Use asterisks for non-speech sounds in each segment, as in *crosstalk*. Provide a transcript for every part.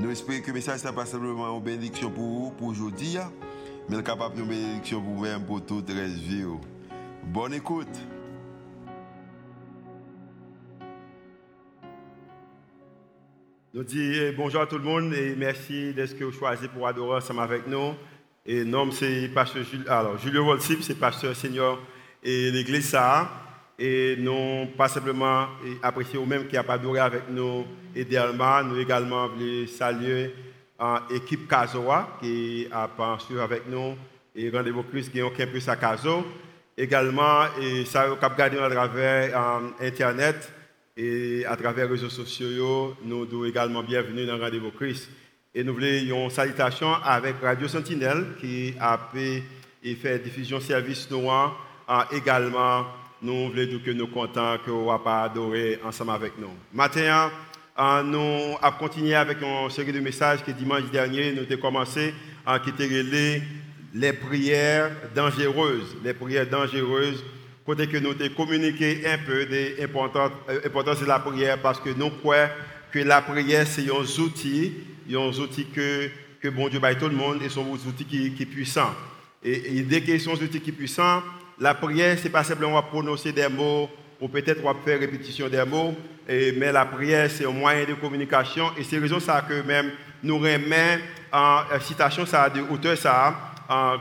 Nous espérons que le message n'est pas simplement une bénédiction pour vous, pour aujourd'hui, mais capable une bénédiction pour vous-même, pour toute la vie. Bonne écoute. Nous disons bonjour à tout le monde et merci d'être choisi pour adorer ensemble avec nous. Et nom c'est pasteur Julio, alors Julio Volsip, c'est pasteur senior et l'église ça. Et nous, pas simplement apprécier au même qui a pas adoré avec nous idéalement, nous également voulons saluer l'équipe Kazoa qui a pensé avec nous et rendez-vous plus qui ont campus à Kazo. Également, et ça a regardé à travers Internet et à travers les réseaux sociaux, nous sommes également bienvenus dans Rendez-vous Christ. Et nous voulons une salutation avec Radio Sentinelle qui a fait, diffusion service noir également nous voulons que nous sommes contents que vous pas adoré ensemble avec nous. Maintenant, euh, nous avons continué avec une série de messages que dimanche dernier, nous avons commencé à quitter les prières dangereuses. Les prières dangereuses, côté que nous avons communiqué un peu de l'importance de la prière parce que nous croyons que la prière, c'est un outil, un outil que, que bon Dieu baille tout le monde et un outil qui, qui est puissant. Et, et dès que c'est un outil qui est puissant, la prière, ce n'est pas simplement prononcer des mots ou peut-être faire répétition des mots, mais la prière, c'est un moyen de communication et c'est raison ça que même nous remet en citation ça de auteur ça,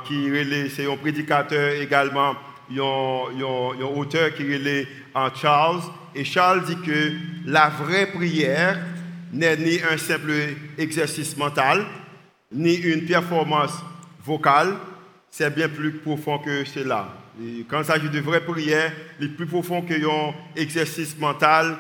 qui c'est un prédicateur également, un, auteur qui est Charles, et Charles dit que la vraie prière n'est ni un simple exercice mental, ni une performance vocale, c'est bien plus profond que cela quand il s'agit de vraies prières, les plus profonds qu'un exercice mental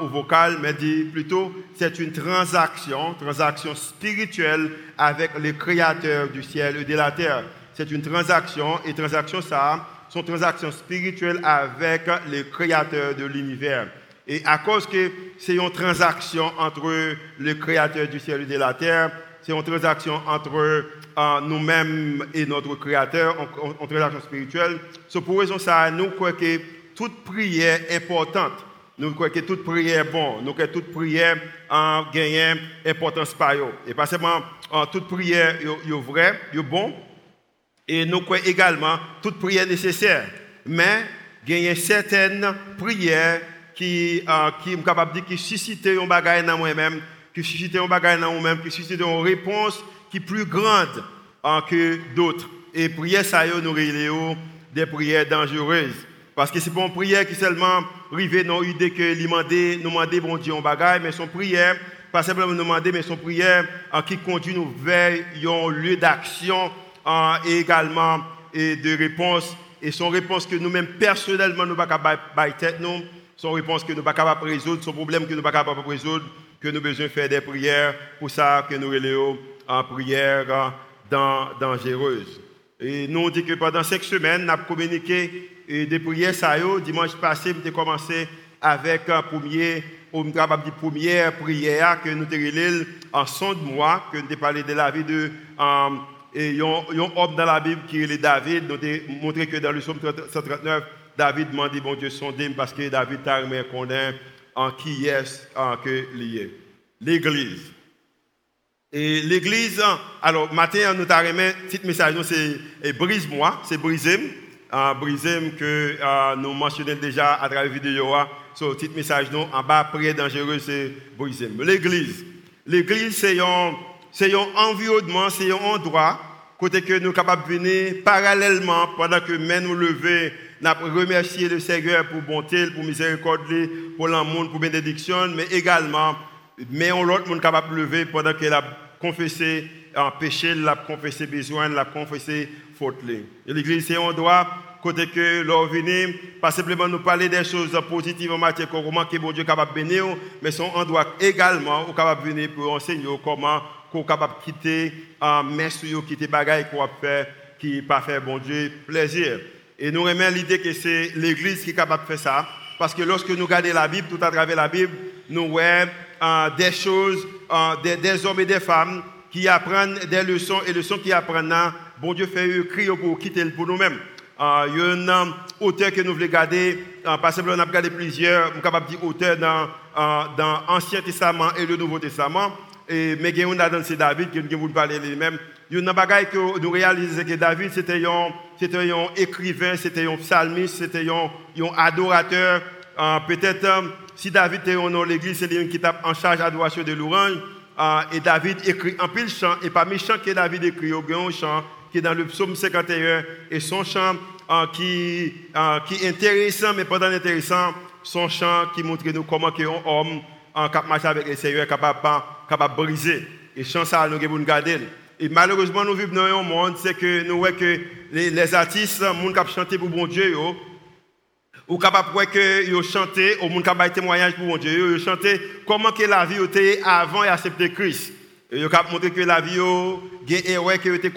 ou vocal, mais dit plutôt c'est une transaction, transaction spirituelle avec le Créateur du ciel et de la terre. C'est une transaction, et transaction ça, sont transactions spirituelles avec le Créateur de l'univers. Et à cause que c'est une transaction entre le Créateur du ciel et de la terre, c'est une transaction entre nous-mêmes et notre Créateur, en, relation spirituelle. C'est pour raison ça, nous croyons que toute prière est importante. Nous croyons que toute prière est bonne. Nous croyons que toute prière a gagné importance par eux. Et pas seulement toute prière est vraie, est bon. Et nous croyons également toute prière nécessaire. Mais il y a certaines prières qui, sont qui de dire qui suscitent un bagage dans moi-même, qui suscitent un bagage dans moi-même, qui suscitent une réponse est plus grande que d'autres. Et prière, ça nous des prières dangereuses. Parce que c'est pas une prière qui seulement arrive dans l'idée que demander, nous demander bon Dieu en bagaille, mais son prière, pas simplement nous demander, mais son prière qui conduit nous vers un lieu d'action et également et de réponse. Et son réponse que nous-mêmes personnellement nous ne sommes pas capables de nous, son réponse que nous ne sommes pas capables résoudre, son problème que nous ne sommes pas capables résoudre, que nous avons besoin de faire des prières pour ça que nous relayons en prière dangereuse. Et nous, on dit que pendant cinq semaines, nous avons communiqué des prières. Ça, dimanche passé, nous avons commencé avec un premier, une première prière que nous avons en son de mois, que nous avons parlé de la vie de. Um, et un homme dans la Bible qui est David, nous avons montré que dans le psaume 139, David demandé, bon Dieu, sondé parce que David t'a remis en qui est en que lié. L'Église. Et l'église, alors, matin, nous avons remis petit message, c'est brise-moi, c'est brise Uh, que uh, nous mentionnons déjà à travers la vidéo, sur petit message nous, en bas, près dangereux, c'est brise L'église. L'église, c'est un, environnement, c'est un endroit, côté que nous sommes capables de venir parallèlement, pendant que nous nous levons, nous remercier le Seigneur pour bonté, pour miséricorde, pour l'amour, pour bénédiction, mais également, mais on l'autre monde capable de lever pendant qu'elle a confessé un péché, l'a confessé besoin, l'a confessé faute. L'église, c'est un endroit côté que l'on vient, pas simplement nous parler des choses positives en matière comment que bon Dieu est capable de bénir, mais son endroit également capable de venir pour enseigner comment qu'on capable de quitter un messe quitter bagaille qu'on faire qui pas faire bon Dieu plaisir. Et nous remettons l'idée que c'est l'église qui est capable de faire ça parce que lorsque nous regardons la Bible, tout à travers la Bible, nous voyons euh, des choses, euh, des, hommes et des femmes qui apprennent des leçons et leçons qui apprennent. Bon Dieu fait écrire pour quitter pour nous-mêmes. Euh, il y a un auteur que nous voulons garder, pas simplement on a regardé plusieurs, on capable de auteur dans, dans l'Ancien Testament et le Nouveau Testament. Et, mais il y a un c'est David qui nous parler lui-même. Il y a un bagage que nous que David c'était un, c'était un écrivain, c'était un psalmiste, c'était un, adorateur. Peut-être si David était dans l'église, c'est lui qui est en charge de l'adoration de l'orange. et David écrit un pile chant, et parmi les chants que David écrit, il y a un chant qui est dans le psaume 51, et son chant qui, qui est intéressant, mais pas intéressant, son chant qui montre nous comment un homme en cap marcher avec le Seigneur capable capable de briser. Et chant ça, nous devons garder. Et malheureusement, nous vivons dans un monde, c'est les, artistes, les gens qui chantent pour bon Dieu, ou capable de chanter au monde capable témoignage pour mon Dieu chanter comment que la vie était avant et accepter Christ. Yo capable montrer que la vie yo gain erreur que était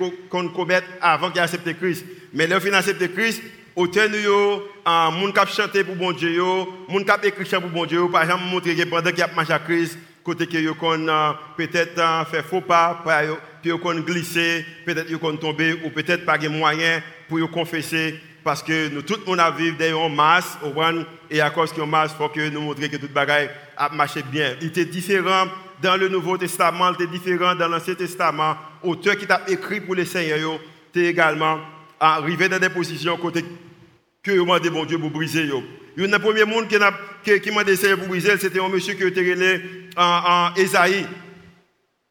avant qu'il accepter Christ. Mais le fin accepter Christ autant yo monde qui chanter pour bon Dieu yo monde qui écrit pour bon Dieu par exemple montrer que pendant qu'il a marché à Christ côté que yo euh, peut-être euh, faire faux pas puis yo kon glisser peut-être yo tomber ou peut-être pas de moyen pour yo confesser parce que nous, tout le monde a vécu dans masse, et à cause a masse, faut que nous montrions que tout le bagaille a marché bien. Il était différent dans le Nouveau Testament, il était différent dans l'Ancien Testament. Auteur qui t'a écrit pour les seigneurs, tu également arrivé dans des positions côté que vous demandez bon Dieu pour briser. Il y a un premier monde qui m'a demandé pour briser, c'était un monsieur qui était relé en, en Esaïe.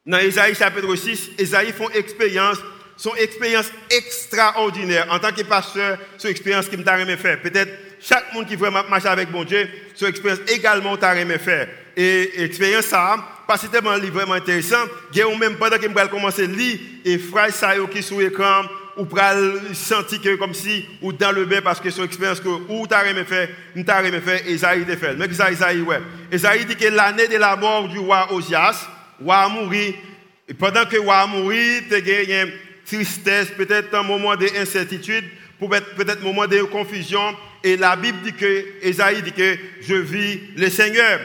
Dans Esaïe chapitre 6, Esaïe font expérience son expérience extraordinaire. En tant que pasteur, son expérience qui m'a aimé faire. Peut-être chaque monde qui vraiment marche avec mon Dieu, son expérience également t'a aimé faire. Et expérience ça, pas tellement vraiment intéressant. Il y a même pendant que je commencer à lire et frère ça qui sur l'écran ou pral sentir que comme si ou dans le bain parce que son expérience que ou t'a aimé faire, t'a aimé faire Isaïe te fait. Mais Isaïe ouais. Isaïe dit que l'année de la mort du roi Osias, roi a mouru et pendant que roi mouru, tu gagné tristesse, peut-être un moment d'incertitude, peut-être un moment de confusion. Et la Bible dit que, Esaïe dit que je vis le Seigneur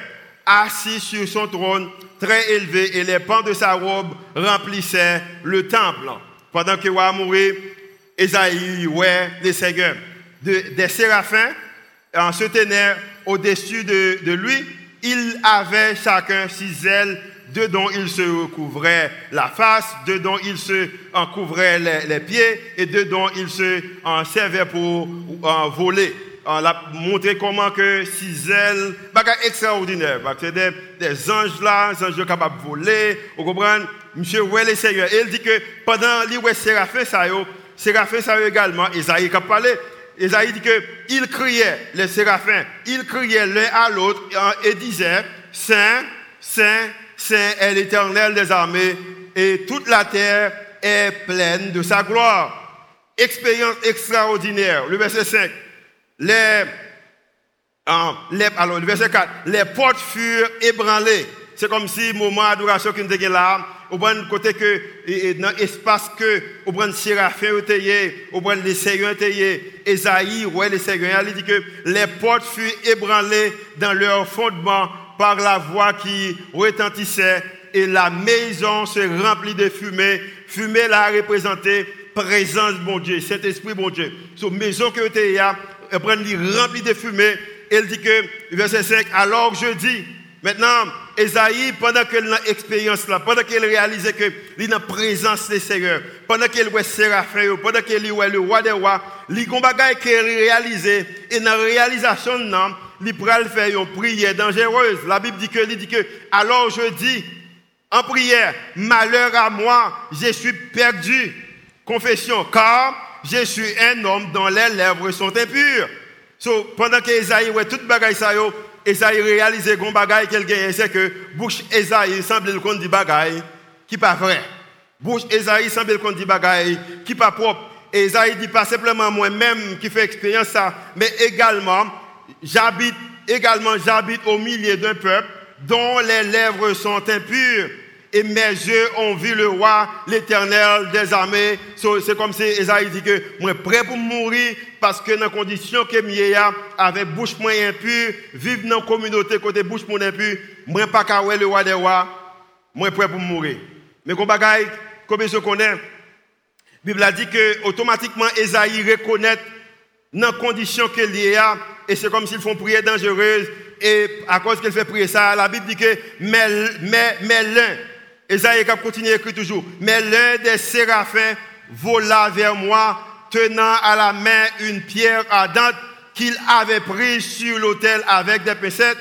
assis sur son trône, très élevé, et les pans de sa robe remplissaient le temple. Pendant que roi mourir, Esaïe, ouais, des séraphins en se tenaient au-dessus de, lui. Ils avaient chacun six ailes de dont il se recouvrait la face, de dont il se en couvrait les, pieds et de dont il se en servait pour en voler. On a montré comment que six ailes, bagage extraordinaire, c'est des, des, anges là, des anges capables de voler, vous comprenez? Monsieur ouais les seigneurs, il dit que pendant les ouais Séraphin ça yo, Séraphin ça également, Isaïe qui a parlé, Isaïe dit que il criait, les séraphins, ils criaient l'un à l'autre et disaient, Saint, Saint, c'est l'Éternel des armées, et toute la terre est pleine de sa gloire. Expérience extraordinaire. Le verset 5. Les, ah, les, alors, le verset 4. Les portes furent ébranlées. C'est comme si, moment d'adoration qui nous là, au bon côté que, dans l'espace que, au bon Séraphin était, au bon les Seigneurs était, Esaïe, ouais, les Seigneurs, il dit que les portes furent ébranlées dans leur fondement par la voix qui retentissait et la maison se remplit de fumée. Fumée l'a représenté présence bon Dieu, Saint-Esprit bon Dieu. Sur maison que tu là, remplie de fumée. Elle dit que, verset 5, alors je dis, maintenant, Esaïe, pendant qu'elle a expérience là, pendant qu'elle réalisait que il a présence des Seigneur, pendant qu'elle voit Séraphin, pendant qu'elle voit le roi des rois, il y a qu'elle réalisait, et dans la réalisation, non, il pral faire une prière dangereuse. La Bible dit que, il dit que, alors je dis, en prière, malheur à moi, je suis perdu. Confession, car je suis un homme dont les lèvres sont impures. So, pendant que Esaïe, ouais, toute bagaille ça Esaïe réalisait qu'on bagaille qu'il gagne, c'est que bouche Esaïe semble qu'on dit bagaille qui pas vrai. Bouche Esaïe semble qu'on dit bagaille qui pas propre. Et Isaïe dit pas simplement moi-même qui fais expérience ça, mais également, j'habite, également, j'habite au milieu d'un peuple dont les lèvres sont impures et mes yeux ont vu le roi, l'éternel des armées. c'est comme si Esaïe dit que moi prêt pour mourir parce que dans la condition que je avec bouche moins impure, vivre dans la communauté côté bouche moins impure, moi pas le roi des rois, moi prêt pour mourir. Mais comme bagaille, comme je connais, la Bible a dit que automatiquement Esaïe reconnaît dans la condition qu'il y a, et c'est comme s'ils font prière dangereuse, et à cause qu'elle fait prier ça, la Bible dit que mais, mais, mais l'un, Esaïe a à toujours. Mais l'un des séraphins vola vers moi, tenant à la main une pierre ardente qu'il avait prise sur l'autel avec des pincettes.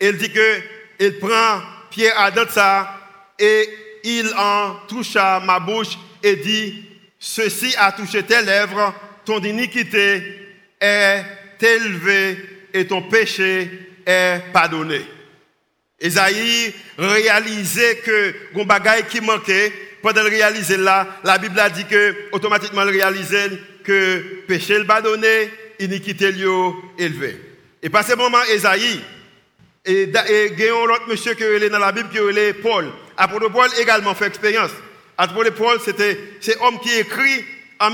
Il dit que il prend pierre ardente ça et il en toucha ma bouche et dit Ceci a touché tes lèvres, ton iniquité est élevée et ton péché est pardonné. Esaïe réalisait que un bagaille qui manquait, pendant le réaliser là, la Bible a dit que automatiquement le réalisait que péché le pardonné, iniquité lui élevé. Et par ce moment, Esaïe, et, et l'autre monsieur qui est dans la Bible qui est Paul. Apôtre Paul également fait expérience. Apôtre Paul, c'était c'est homme qui écrit en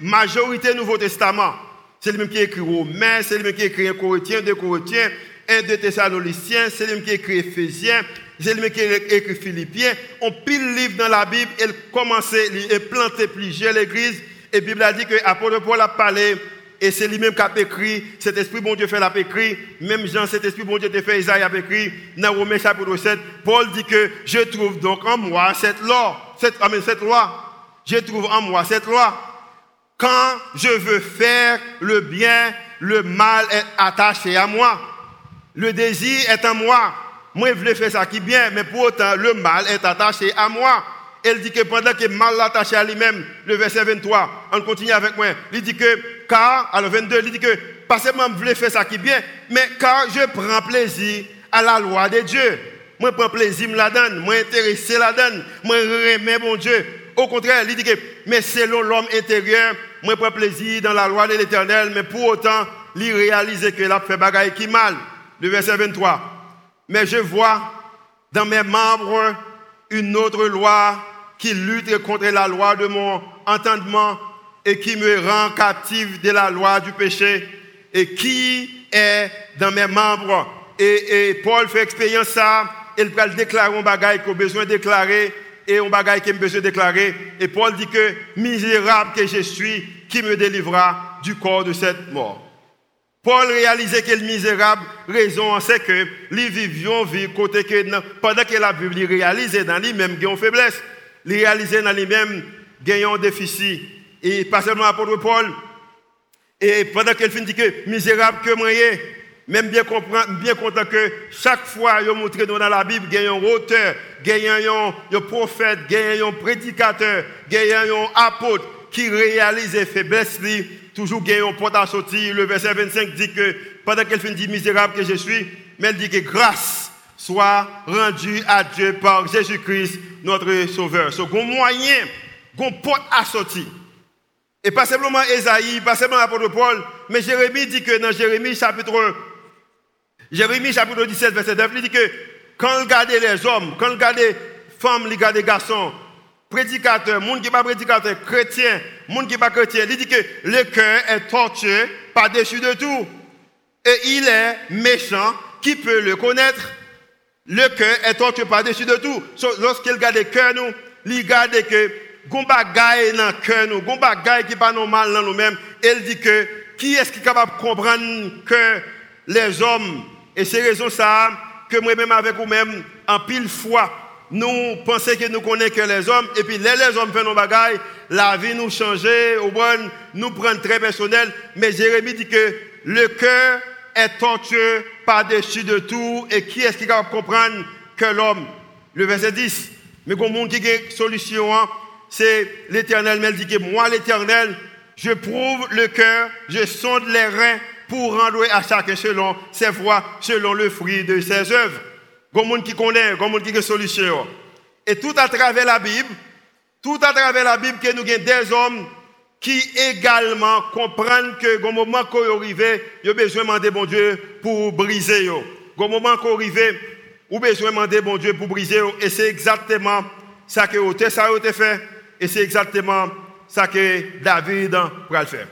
majorité Nouveau Testament. C'est lui-même qui écrit Romains, c'est lui-même qui écrit Corinthiens, deux Corinthiens, un de Thessaloniciens, c'est lui qui écrit Éphésiens, c'est lui qui écrit Philippiens. On pile livre dans la Bible, il commençait à planter plusieurs églises. Et la Bible a dit que l'apôtre Paul a parlé, et c'est lui-même qui a écrit, cet esprit bon Dieu fait l'a écrit, même Jean, cet esprit bon Dieu a fait, Isaïe a écrit, dans Romains chapitre 7, Paul dit que je trouve donc en moi cette loi, cette, cette loi, je trouve en moi cette loi. Quand je veux faire le bien, le mal est attaché à moi. Le désir est en moi. Moi, je veux faire ça qui est bien, mais pour autant, le mal est attaché à moi. Elle dit que pendant que le mal est attaché à lui-même, le verset 23, on continue avec moi. Il dit que, car, alors 22, il dit que, pas seulement je veux faire ça qui est bien, mais car je prends plaisir à la loi de Dieu. Moi, je prends plaisir, me la donne. Moi, intéressé la donne. Moi, remets mon Dieu. Au contraire, il dit que, mais selon l'homme intérieur, moi, je prends plaisir dans la loi de l'éternel, mais pour autant, il réalise que a fait bagaille qui mal le verset 23. Mais je vois dans mes membres une autre loi qui lutte contre la loi de mon entendement et qui me rend captif de la loi du péché et qui est dans mes membres. Et, Paul fait expérience ça, il peut déclarer un bagage qu'il a besoin de déclarer et un bagage qu'il a besoin de déclarer. Et Paul dit que misérable que je suis, qui me délivrera du corps de cette mort. Paul réalisait que le misérable, raison c'est que les vivions vie côté que pendant que la Bible réalisait dans lui-même une faiblesse, il réalisait dans lui-même un déficit. Et pas seulement l'apôtre Paul, et pendant qu'il finit que misérable que moi, même bien, bien content que chaque fois, il montre dans la Bible, il y a un auteur, il y a un prophète, il y a un prédicateur, il y a un apôtre qui réalise les faiblesses toujours gagné un porte à sortir. Le verset 25 dit que pendant qu'elle finit misérable que je suis, mais elle dit que grâce soit rendue à Dieu par Jésus-Christ, notre Sauveur. C'est un moyen, un porte à sortir. Et pas simplement Esaïe, pas simplement l'apôtre Paul, mais Jérémie dit que dans Jérémie chapitre Jérémie chapitre 17, verset 9, il dit que quand on regarde les hommes, quand on regarde les femmes, on regarde les garçons, prédicateur, monde qui n'est pas prédicateur, chrétien, monde qui n'est pas chrétien, il dit que le cœur est tortueux par-dessus de tout. Et il est méchant, qui peut le connaître Le cœur est tortueux par-dessus de tout. Lorsqu'il regarde le cœur, nous, il regarde que Gomba gagne dans le cœur, nous, Gomba gagne qui pas normal dans nous-mêmes. Il dit que qui est-ce qui est capable de comprendre que les hommes, et c'est raison ça, que moi-même avec vous-même, en pile fois, nous pensons que nous connaissons que les hommes, et puis les, les hommes font nos bagailles, la vie nous change, au bon, nous prend très personnel. Mais Jérémie dit que le cœur est tortueux par-dessus de tout, et qui est-ce qui va comprendre que l'homme? Le verset 10. Mais comme monde qui a solution, hein, c'est l'éternel, mais dit que moi, l'éternel, je prouve le cœur, je sonde les reins pour rendre à chacun selon ses voies, selon le fruit de ses œuvres. Qui connaît, qui a solution. Et tout à travers la Bible, tout à travers la Bible, que nous avons des hommes qui également comprennent que au moment qu'on arrive, il a besoin de bon Dieu pour briser. Au moment qu'on arrive, il a besoin de bon Dieu pour briser. Et c'est exactement ça que ça a été fait. Et c'est exactement ça que David va faire.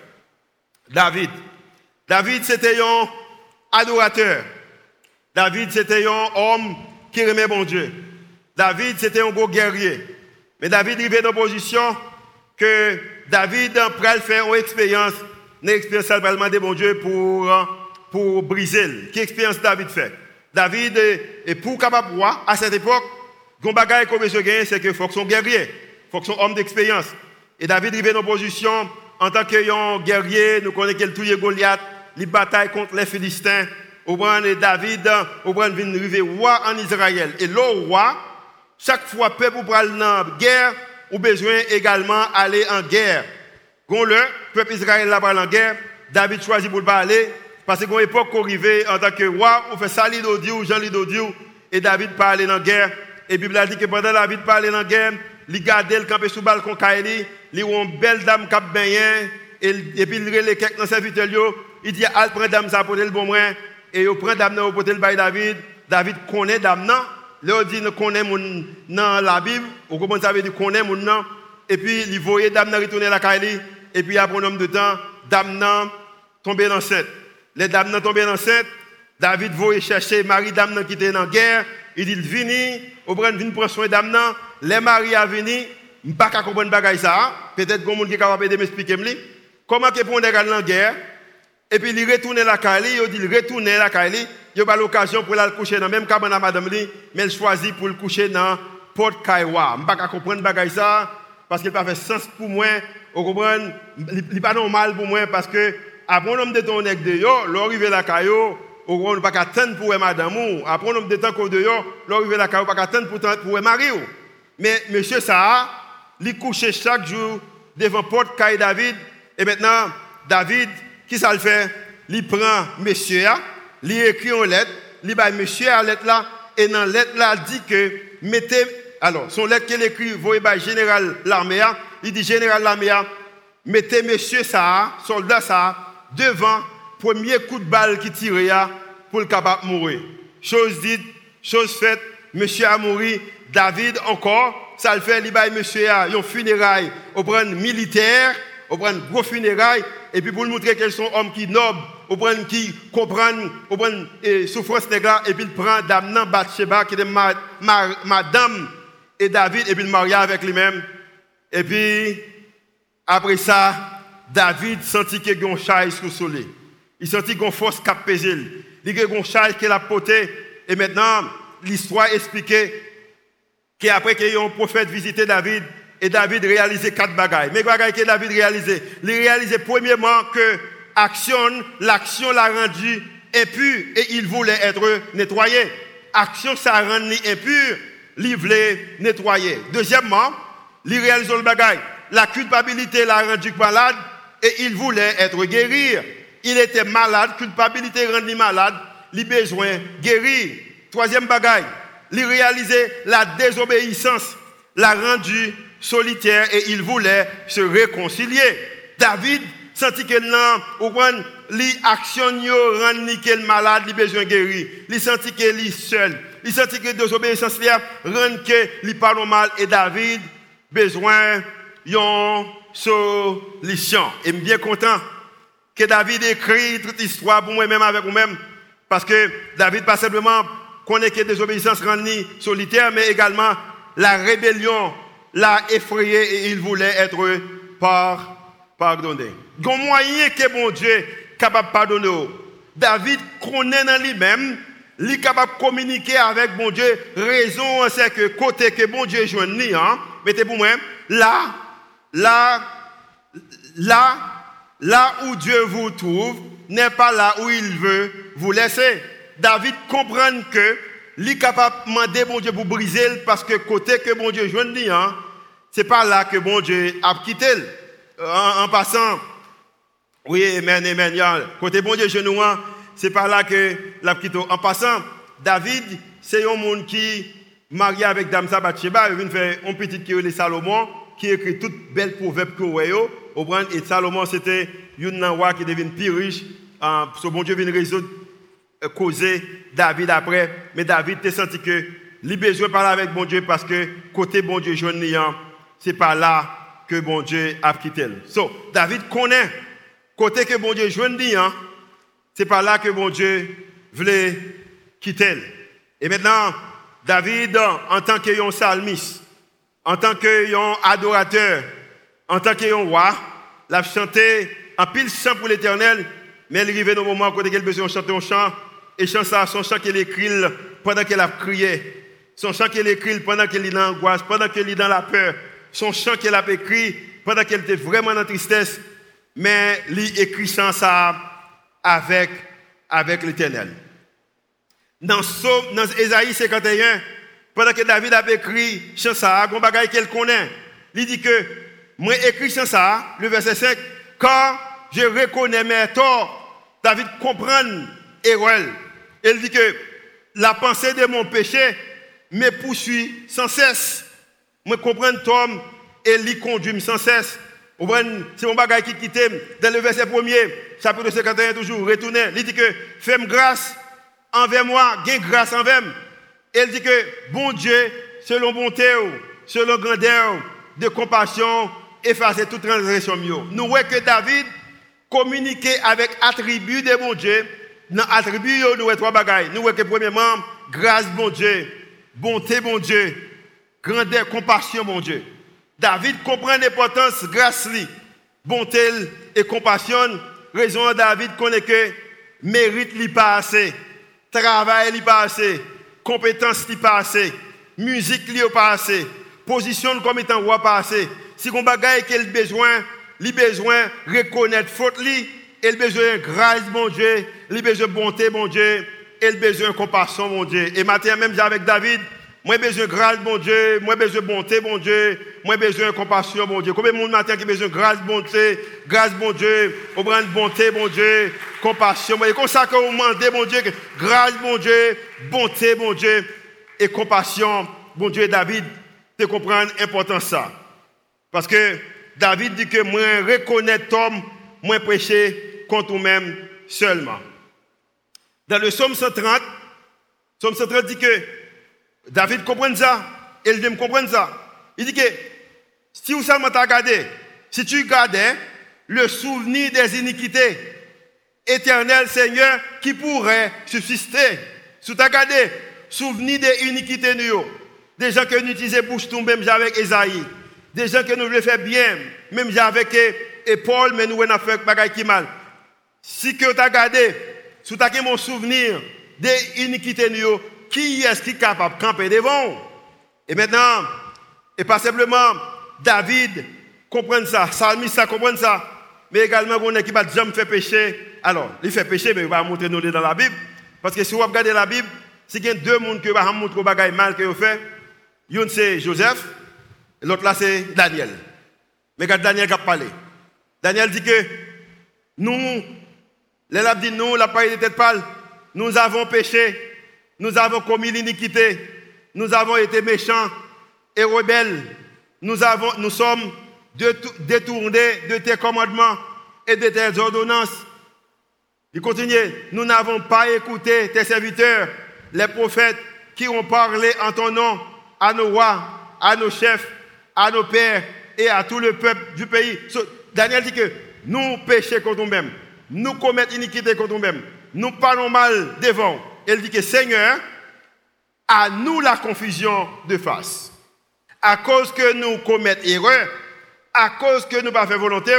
David. David, c'était un adorateur. David, c'était un homme qui aimait bon Dieu. David, c'était un gros guerrier. Mais David arrivait dans position que David le faire une expérience, une expérience de bon Dieu pour, pour briser. Quelle expérience David fait? David, est pour capable à cette époque, qu'on bagaille c'est qu'il faut que son guerrier, faut que son homme d'expérience. Et David arrive dans position, en tant que guerrier, nous connaissons qu'il Goliath, les batailles contre les Philistins. Au et David, au vient arriver roi en Israël. Et le roi, chaque fois peuple pour en guerre, ou besoin également aller en guerre. Quand le peuple Israël là en guerre, David choisit pour pas aller parce qu'à époque qu'on arrivait en tant que roi, on fait ça ou Jean Lidodio et David pas aller en guerre. Et la Bible a dit que pendant David pas aller en guerre, il gardait le campé sous le balcon Kaili, il a une belle dame qui a et puis il les quelques dans serviteur il dit "Al prend dame ça pour le bon moins et il prend dame pour le bail David. David connaît dame Là, dit, nous connaissons dans la Bible, ou comment ça veut dire connaît mon et puis il voyait Dame retourner la Kaili, et puis après un homme de temps, Dame tombé enceinte. Les Dames tombé enceinte, David voyait chercher Marie Dame qui était en guerre, il dit, vini, au brin, vini prendre soin Dame les maris à venir, je ne sais pas ça, peut-être que quelqu'un qui est capable de m'expliquer comment que pour aller en guerre, et puis il retourne la Kaili, il dit, retourne la Kaili, il a pas l'occasion pour aller coucher dans même cabane à madame mais il choisit pour le coucher dans Port Kaiwa. Je ne pas comprendre bagay ça parce qu'il pas fait sens pour moi. Vous comprenez? Il pas normal pour moi parce que après un homme de temps de yo, l'arrivée la caillou, on ne pas attendre pour madame après un homme de temps de yo, l'arrivée la caillou pas attendre pour pour mari Mais monsieur ça, il couche chaque jour devant porte Kai David. Et maintenant David qui ça le fait? Il prend monsieur il écrit une lettre, il va monsieur à lettre là, et dans la lettre là, dit que mettez, alors, son lettre qu'il écrit, voyez, bah, général l'armée, il dit général l'armée, mettez monsieur ça, soldat ça, devant, premier coup de balle qui tire pour le capable mourir. Chose dite, chose faite, monsieur a mouru, David encore, ça le fait, il va monsieur a, un funérailles au prend militaire, au prend gros funérailles, et puis pour montrer qu'ils sont hommes qui nobles, au prend qui comprennent, au prend souffrance et puis il prend Damnan Bathsheba qui est madame et David et puis il marie avec lui-même. Et puis après ça, David sentit qu'il y a un sur le soleil. Il sentit qu'il y a force qui a pesé. Il a un qui a poté. Et maintenant, l'histoire expliquait qu'après qu'il y un prophète visité David, et David réalisait quatre bagailles. Mais bagailles que David réalisait, il réalisait premièrement que action, l'action l'a rendu impur et il voulait être nettoyé. Action, ça a rendu impur, il voulait nettoyer. Deuxièmement, il réalise le bagaille. La culpabilité l'a rendu malade et il voulait être guéri. Il était malade, culpabilité rendu malade, il besoin guérir. Troisième bagaille, il réalisait la désobéissance, l'a rendu solitaire et il voulait se réconcilier. David senti que non, prend li action yo rend nickel malade, li besoin guéri. Li senti que li seul. Li senti que désobéissance rend que li pas normal et David besoin yon solution. Et bien content que David écrit toute histoire pour moi-même avec vous-même parce que David pas simplement connaît que désobéissance rend ni solitaire mais également la rébellion l'a effrayé et il voulait être par pardonné. Il y a un moyen que bon Dieu capable de pardonner. David connaît dans lui-même, il est capable de communiquer avec bon Dieu. Raison, c'est que côté que bon Dieu joue ni, hein, mettez pour moi, là, là, là, là où Dieu vous trouve, n'est pas là où il veut vous laisser. David comprend que est capable de demander bon Dieu pour briser parce que côté que bon Dieu joue ni, hein, c'est pas là que bon Dieu a en, passant, oui, amen, amen, côté bon Dieu c'est par là que la. En passant, David, c'est un monde qui marié avec Dame Bathsheba, il vient faire un petit qui est Salomon, qui écrit toutes belles proverbes que vous Et Salomon, c'était un roi qui devient plus riche. Ce bon Dieu vient résoudre, causer David après. Mais David a senti que il besoin de parler avec bon Dieu parce que côté bon Dieu, jeune c'est pas là que bon Dieu a quitté. So, David connaît côté que bon Dieu jeune ce c'est pas là que bon Dieu voulait quitter. Et maintenant, David, en tant que psalmiste, en tant que adorateur, en tant que roi, l'a chanté en pile chant pour l'éternel, mais il arrivait au moment où il a besoin de chanter un chant, et chant ça, son chant qu'il écrit pendant qu'il a crié, son chant qu'il écrit pendant qu'il est dans l'angoisse, pendant qu'il est dans la peur, son chant qu'il a écrit pendant qu'il était vraiment dans la tristesse, mais il écrit chant ça avec, avec l'éternel. Dans, dans Ésaïe 51, pendant que David a écrit chant ça, un bagage qu'elle connaît, il dit que, moi écrit chant ça, le verset 5, quand je reconnais mes torts, David comprend erreur. Il dit que la pensée de mon péché me poursuit sans cesse. Je comprends Tom et lui conduit sans cesse. C'est mon bagage qui quitte dans le verset premier, chapitre 51 toujours, retourner. Il dit que fais-moi grâce envers moi, gain grâce envers moi. Il dit que bon Dieu, selon bonté, selon grandeur, de compassion, effacer toute transgression. Nous voyons que David communiquait avec attributs de bon Dieu. Dans attributs, nous voyons trois bagages. Nous que premièrement, grâce bon Dieu, bonté bon Dieu, grandeur, compassion bon Dieu. David comprend l'importance grâce lui, bonté et compassion. Raison David connaît que mérite lui pas assez, travail lui pas assez, compétence lui pas assez, musique lui pas assez, position comme étant roi pas assez. Si on bagaille qu'il besoin, il besoin reconnaître faute lui, il besoin grâce mon Dieu, il besoin bonté mon Dieu, il besoin compassion mon Dieu. Et maintenant même avec David, moi besoin grâce mon Dieu, moi besoin bonté mon Dieu, moi besoin compassion mon Dieu. Combien de monde matin qui besoin grâce bonté, grâce mon Dieu, au de bonté mon Dieu, compassion. Et comme ça que vous demandez mon Dieu, grâce mon Dieu, bonté mon Dieu et compassion, mon Dieu David, te comprendre l'importance ça. Parce que David dit que moi reconnaître Tom, moi prêcher contre moi-même seulement. Dans le psaume 130, psaume 130 dit que David comprend ça, il dit comprendre ça. Il dit que si vous seulement regardé, si tu gardais le souvenir des iniquités, éternel Seigneur, qui pourrait subsister, si tu as gardé souvenir des iniquités, des gens que nous utilisons pour tout, même avec Esaïe, des gens que nous voulons faire bien, même avec Paul, mais nous avons fait des qui mal. Si tu as gardé, si tu as mon souvenir des iniquités, qui est-ce qui est capable de camper devant? Et maintenant, et pas simplement David comprend ça, Salmiste ça comprend ça, mais également on est qui va jamais faire pécher. Alors, il fait pécher, mais il va montrer nous dans la Bible. Parce que si vous regardez la Bible, c'est qu'il y a deux personnes qui vont montrer des mal que vous fait. L'un c'est Joseph, l'autre là c'est Daniel. Mais quand Daniel a parlé, Daniel dit que nous, les dit nous, la paille de tête pâle, nous avons péché, nous avons commis l'iniquité, nous avons été méchants et rebelles, nous, nous sommes détournés de tes commandements et de tes ordonnances. Il continue, nous n'avons pas écouté tes serviteurs, les prophètes qui ont parlé en ton nom à nos rois, à nos chefs, à nos pères et à tout le peuple du pays. Daniel dit que nous péchons contre nous-mêmes, nous commettons iniquité contre nous-mêmes, nous parlons mal devant. Il dit que Seigneur, à nous la confusion de face. À cause que nous commettons erreur, à cause que nous pas fait volonté,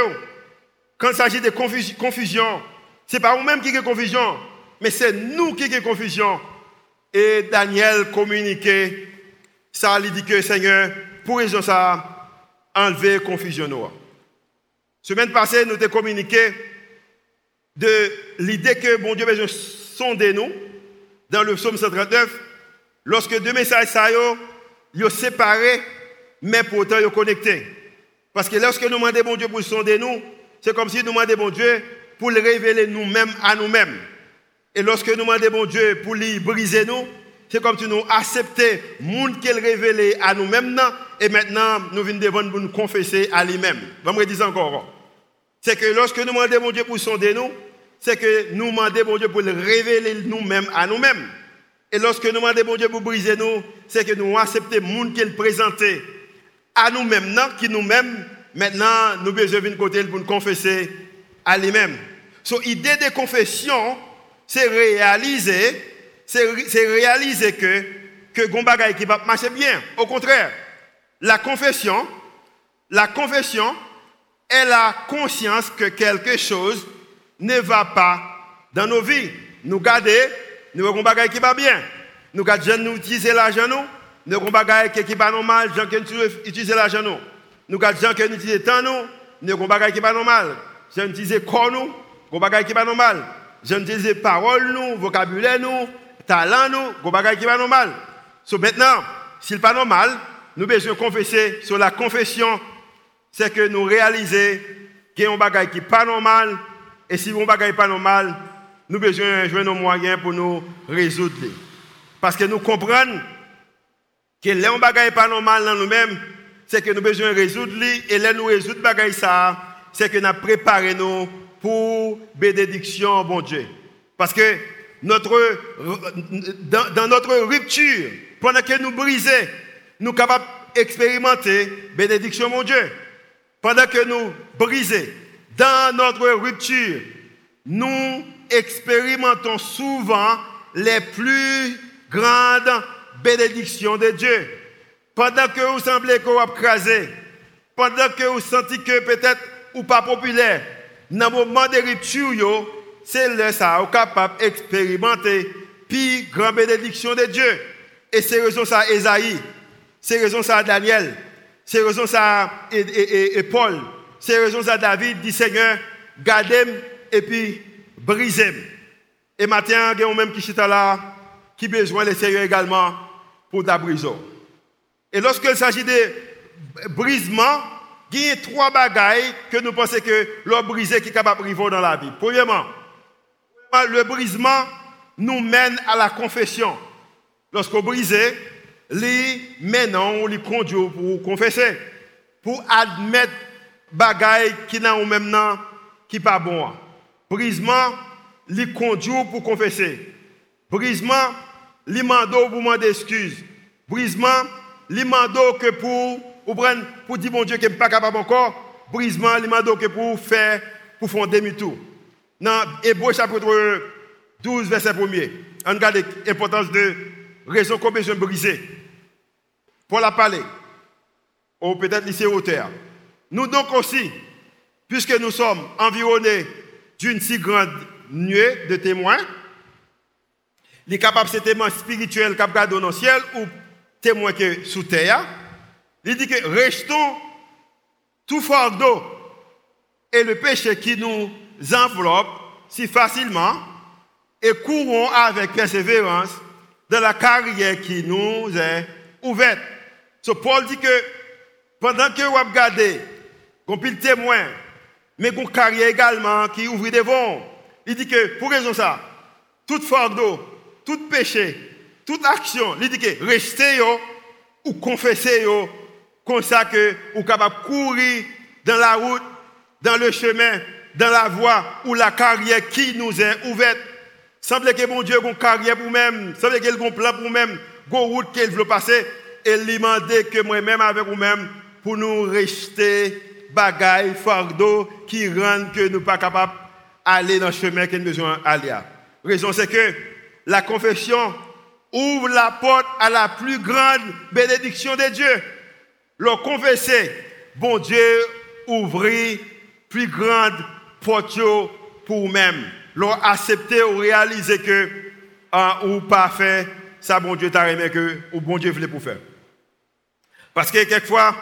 quand il s'agit de confusion, ce n'est pas nous-mêmes qui avons confusion, mais c'est nous qui avons confusion. Et Daniel communiquait ça, il dit que Seigneur, pour raison ça, enlever confusion. Semaine passée, nous avons communiqué de l'idée que bon Dieu besoin sonder nous dans le psaume 139, lorsque deux messages ça sont séparés, mais pourtant ils sont connectés. Parce que lorsque nous demandons bon Dieu pour sonder nous, c'est comme si nous demandons bon Dieu pour le révéler nous-mêmes à nous-mêmes. Et lorsque nous demandons bon Dieu pour lui briser nous, c'est comme si nous acceptions le monde qu'il révélé à nous-mêmes et maintenant nous venons devant pour nous confesser à lui-même. Je me encore. C'est que lorsque nous demandons mon Dieu pour sonder nous, c'est que nous demandons mon Dieu pour le révéler nous-mêmes à nous-mêmes. Et lorsque nous demandons mon Dieu pour briser nous, c'est que nous acceptons le monde qu'il présentait à nous-mêmes, qui nous-mêmes, maintenant, nous besoin de côté pour nous confesser à lui-même. So, l'idée de confession, c'est réaliser, c'est réaliser que, que Gombaga qui va marcher bien. Au contraire, la confession, la confession est la conscience que quelque chose ne va pas dans nos vies. Nous garder, nous avons un qui va bien. Nous gardons, nous utiliser l'argent, nous. Nous avons un qui pas normal, gens qui utilisent l'argent, nous. Nous gardons gens qui utilisent temps, nous. Nous avons un qui pas normal. Gens utilisent corps, nous. Nous avons un qui pas normal. Gens utilisent parole, nous, vocabulaire, nous, talent, nous. Nous avons qui pas normal. So maintenant, s'il n'est pas normal, nous devons confesser sur la confession, c'est que nous réalisons qu'il y a un bagage qui n'est pas normal, et si un bagage n'est pas normal, nous devons jouer nos moyens pour nous résoudre. Parce que nous comprenons que les bagage n'est pas normal dans nous-mêmes, c'est que nous devons résoudre et là nous résoudre bagage ça, c'est que nous avons préparé nous pour bénédiction, bon Dieu. Parce que notre, dans, notre rupture, pendant que nous brisons, nous sommes capables d'expérimenter bénédiction, mon Dieu. Pendant que nous brisons, dans notre rupture, nous expérimentons souvent les plus grandes bénédictions de Dieu. Pendant que vous semblez que vous crasé, pendant que vous sentez que peut-être ou pas populaire, dans le moment de rupture, c'est là ça, vous capable d'expérimenter puis grande bénédiction de Dieu. Et c'est raison ça Esaïe, c'est raison ça Daniel, c'est raison ça et, Paul, c'est raison ça David dit Seigneur, gardez et puis brisez. Et maintenant, il y a même qui est là, qui besoin de Seigneur également pour ta brison. Et lorsqu'il s'agit de brisement, il y a trois bagailles que nous pensons que l'eau brisé qui est capable de dans la vie. Premièrement, le brisement nous mène à la confession. Lorsqu'on brise, les maintenant on les conduit pour confesser, pour admettre bagailles qui n'ont même nom qui pas bon. Brisement, les conduit pour confesser. Brisement, les mando pour demander excuse. Brisement, les mando que pour ou prendre pour dire mon Dieu que pas capable encore. Brisement, les mando faire pour faire demi-tour. Dans Hébreu chapitre 12 verset 1er, on regarde l'importance de raison qu'on besoin briser. Pour la parler, ou peut-être lycée hauteur. Nous donc aussi, puisque nous sommes environnés d'une si grande nuée de témoins, les capables de témoins spirituels capables dans le ciel ou témoins que sous terre, il dit que restons tout fardeau et le péché qui nous enveloppe si facilement et courons avec persévérance dans la carrière qui nous est ouverte. So Paul dit que pendant que vous regardez, qu'on peut témoin, mais qu'on carrière également qui ouvre devant, il dit que pour raison ça, toute fardeau, tout péché, toute action, il dit que restez ou confessez comme ça que vous capable courir dans la route, dans le chemin, dans la voie ou la carrière qui nous est ouverte. Semble que mon Dieu a une carrière pour nous-mêmes, semble qu'il a un plan pour nous-mêmes, une route qu'il veut passer, et lui demander que moi-même avec vous-même, pour nous rester bagaille, fardeau, qui rendent que nous ne pas capables d'aller dans le chemin que nous besoin d'aller. La raison c'est que la confession ouvre la porte à la plus grande bénédiction de Dieu. Le confesser, bon Dieu ouvrit plus grande porte pour même. Leur accepter ou réaliser que un ou pas fait, ça bon Dieu t'a aimé que ou bon Dieu voulait pour faire. Parce que quelquefois,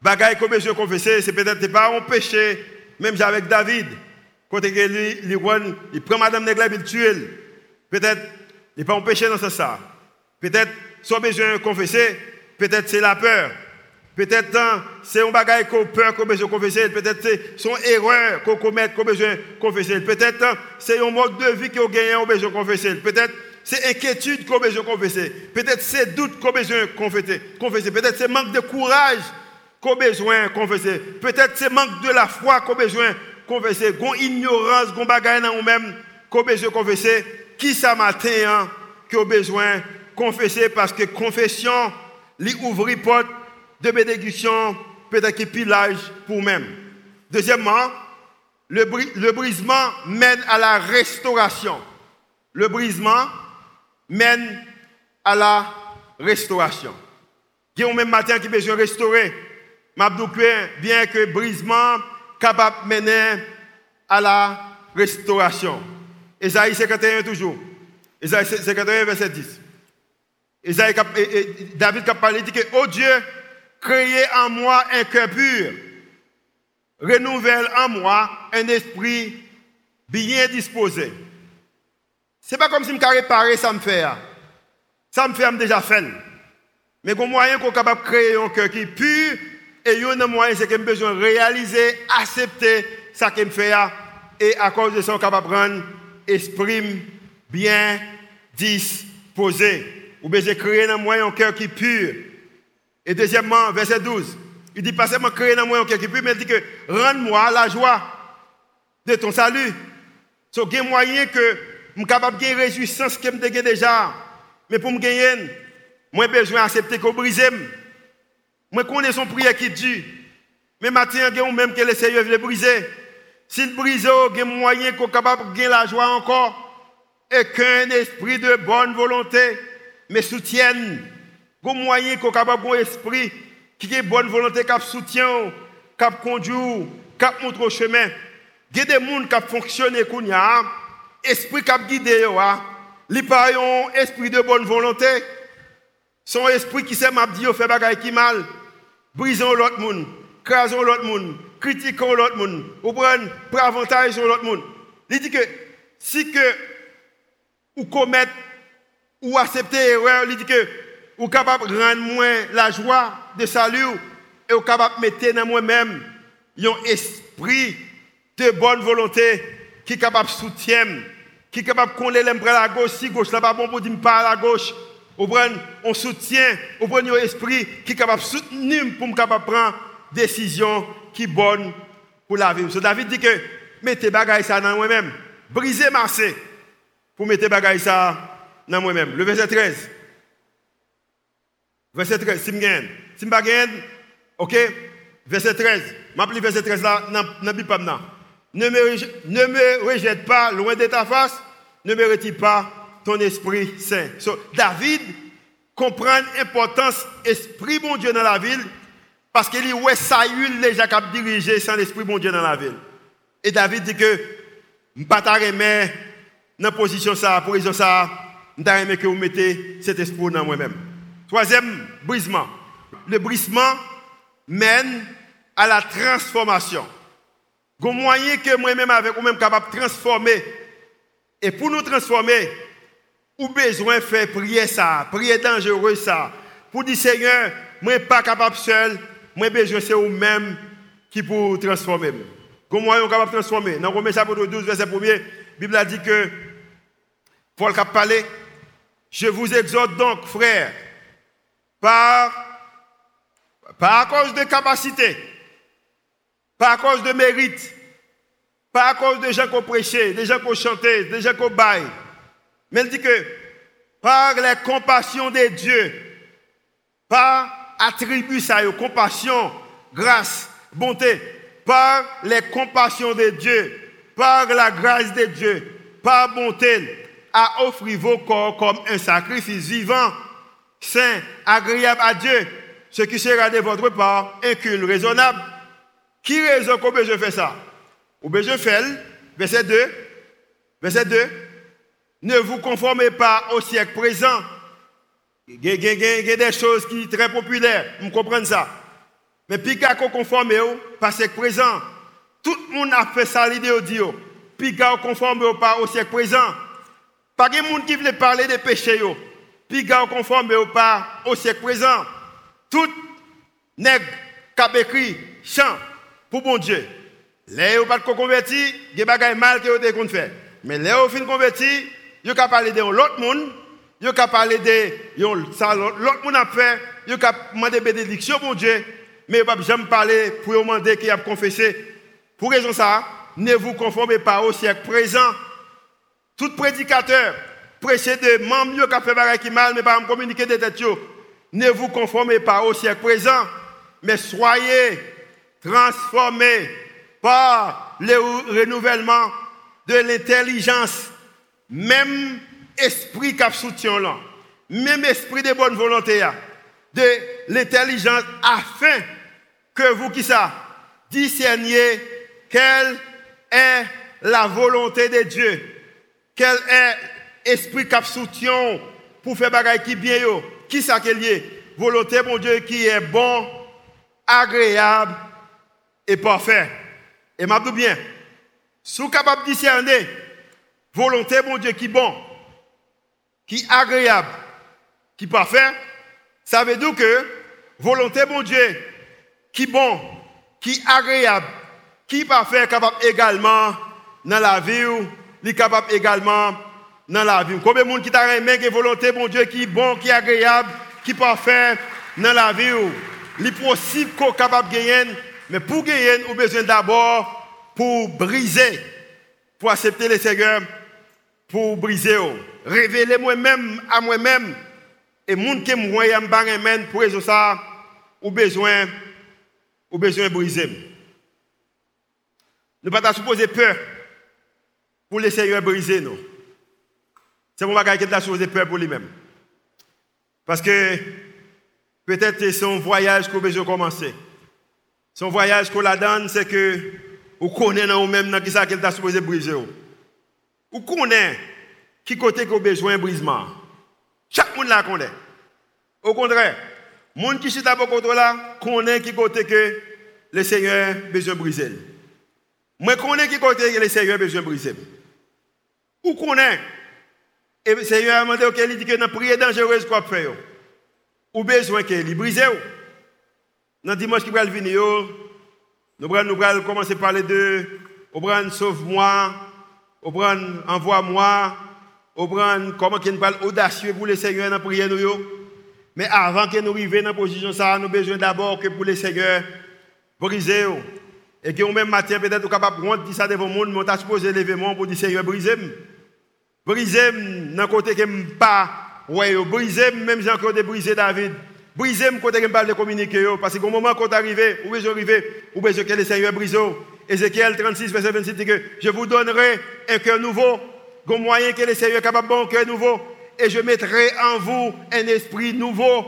bagaille comme je confesser, c'est peut-être pas un péché, même avec David. Quand il, prend Madame Negleb, il tue. Peut-être, il n'est pas un péché dans ce ça. Peut-être, soit besoin de confesser, peut-être c'est la peur. Peut-être hein, c'est un bagage qu'on peur qu'on besoin confesser. Peut-être c'est son erreur qu'on commet qu'on besoin confesser. Peut-être hein, c'est un mode de vie qu'on gagne qu'on besoin confesser. Peut-être c'est inquiétude qu'on besoin confesser. Peut-être c'est doute qu'on besoin confesser. confesser. Peut-être c'est manque de courage qu'on besoin confesser. Peut-être c'est manque de la foi qu'on besoin confesser. Qu'on ignorance, qu'on bagaille dans nous-mêmes qu'on besoin confesser. Qui ça matin hein, qu'on besoin confesser parce que confession lui ouvre porte de bénédiction, peut-être que pillage pour même. Deuxièmement, le brisement mène à la restauration. Le brisement mène à la restauration. Il y a même matin qui besoin de restaurer. bien que brisement capable de mener à la restauration. Esaïe 51 toujours. Esaïe 51 verset 10. Esaïe, David a parlé dit que, oh Dieu, créez en moi un cœur pur, renouvelle en moi un esprit bien disposé. Ce n'est pas comme si je réparer ça me fait. Ça me fait déjà fait. Mais il moyen qu'on capable créer un cœur qui est pur, et il y a un moyen c'est que besoin de réaliser, accepter ça qu'il me fait. Et à cause de ça, on est capable de prendre esprit bien disposé ou bien créé dans moi un cœur qui est pur. Et deuxièmement, verset 12, il dit pas seulement créer dans moi un cœur qui est pur, mais il dit que rends-moi la joie de ton salut. So, il y a moyen que suis capable de gagner réjouissance que je déjà. Mais pour me gagner, moi besoin d'accepter qu'on brise. Moi connais son prière qui dit. Mais il y a même que le Seigneur veut briser. S'il brise, il y a moyen qu'on capable de gagner la joie encore. Et qu'un esprit de bonne volonté mais soutiennent. Go moyen qu'on capable bon esprit qui a bonne volonté qui soutient, qui conduit, qui montre au chemin. Il y a des gens qui fonctionnent esprit qui guide hein. li pas un esprit de bonne volonté. Son esprit qui sait m'a dit fait bagaille qui mal. Brisons l'autre monde, crasons l'autre monde, critiquons l'autre monde, ou prenons pour avantage l'autre monde. Il dit que si que ou commettre ou accepter l'erreur, il dit que ou capable de rendre moins la joie de salut et ou capable de mettre dans moi-même un esprit de bonne volonté qui est capable de soutien, qui est capable de coller l'embrun à la gauche, si gauche là pas bon pour dire pas à la gauche. On soutient, ou prendre un esprit qui est capable de soutenir pour capable prendre décision qui est bonne pour la vie. So David dit que mettez bagaille ça dans moi-même, brisez massé pour mettre bagaille ça dans moi-même. Le verset 13. Verset 13, si je gagne. Si je gagne, ok, verset 13. Je verset 13 là dans la Bible. Ne me, rejette pas loin de ta face, ne me retire pas ton esprit saint. So, David comprend l'importance esprit bon Dieu dans la ville parce qu'il dit ouais Saül déjà cap diriger sans l'esprit bon Dieu dans la ville. Et David dit que je ne pas dans la position ça, pour raison ça, que vous mettez cet esprit dans moi-même. Troisième brisement. Le brisement mène à la transformation. Un moyen que moi-même avec vous-même capable de transformer. Et pour nous transformer, ou besoin faire prier ça, prier dangereux ça. Pour dire Seigneur, moi pas capable seul, moi besoin c'est vous-même qui pour transformer. Comment moyen capable de transformer. Dans Romains chapitre 12 verset 1 la Bible a dit que Paul a parlé je vous exhorte donc, frères, par, par cause de capacité, par à cause de mérite, pas à cause des gens qui ont prêché, des gens qui ont chanté, des gens qui ont baillé. Mais il dit que par les compassions de Dieu, par attribut ça, compassion, grâce, bonté, par les compassions de Dieu, par la grâce de Dieu, par bonté, à offrir vos corps comme un sacrifice vivant, saint, agréable à Dieu, ce qui sera de votre part un culte raisonnable. Qui raison qu'on je fais ça? Ou je fais, verset 2, verset 2, ne vous conformez pas au siècle présent. Il y a des choses qui sont très populaires, vous comprenez ça? Mais puis qu'on conforme au siècle présent, tout le monde a fait ça l'idée au Dieu. Puis qu'on conforme pas au siècle présent. Pas de monde qui veut parler des péchés, puis gars conforme pas au siècle présent. Tout nègre qui écrit chant pour bon Dieu. Les ou pas converti, des mal que vous avez fait. Mais les ou fin converti, il a parlé de l'autre monde, il a parlé de ça, l'autre monde a fait, il a demandé bénédiction, mon Dieu, mais il n'a jamais parlé pour demander qu'il a confessé. Pour raison ça, ne vous conformez pas au siècle présent. Tout prédicateur, prêcher de membres qui ont fait qui mal, mais pas communiquer des têtes. Ne vous conformez pas au siècle présent, mais soyez transformés par le renouvellement de l'intelligence. Même esprit qui soutient là, même esprit de bonne volonté, de l'intelligence, afin que vous qui ça, discerniez quelle est la volonté de Dieu, quel est esprit qui soutient pour faire bagaille qui bien qui ça qui est volonté mon Dieu qui est bon, agréable et parfait. Et m'a dit bien, si vous capable de discerner volonté mon Dieu qui bon, qui agréable, qui parfait, ça veut dire que volonté mon Dieu qui bon, qui agréable, qui parfait, capable également dans la vie, est capable également dans la vie. Combien de monde qui t'a aimé, qui volonté, mon Dieu, qui bon, qui agréable, qui parfait dans la vie. Il est possible qu'on capable de gagner, mais pour gagner, on a besoin d'abord pour briser, pour accepter le Seigneur, pour briser. Révéler moi-même à moi-même. Et les gens qui me pour ça, besoin, besoin de briser. Ne pas supposer peur pour le Seigneur briser nous. C'est mon bagage qui a supposé peur pour lui-même. Parce que peut-être c'est un voyage qu'on a besoin de commencer. Son voyage qu'on la donne, c'est que vous connaissez nous-même dans qui ça qu'il a supposé briser. Vous connaissez qui côté qu'on besoin brisement. Chaque monde la connaît. Au contraire, les gens qui sont à côté là connaît qui côté que le Seigneur besoin de briser. Moi, connais qui côté que le Seigneur besoin briser. Ou connaît et le Seigneur a demandé qu'il dit que dans prière dangereuse qu'on fait, ou besoin qu'il brise. Dans le dimanche qui va venir, nous allons commencer à parler de sauve-moi, envoie-moi, comment qu'il parle audacieux pour le Seigneur dans la prière. Mais avant que nous arrivions dans la position, ça, nous avons besoin d'abord que pour le Seigneur briser. Et que même matin, peut-être, nous sommes capables de dire ça devant le monde, mais on supposé lever pour dire Seigneur, brisez Brisez dans côté que pas ouais brisez même j'ai encore de David. Brisez côté que pas de communiquer parce que au moment quand arrivé, ou besoin arriver, ou besoin que le Seigneur brise. Ézéchiel 36 verset 26 dit que je vous donnerai un cœur nouveau, un moyen que le Seigneur est capable de un cœur nouveau et je mettrai en vous un esprit nouveau.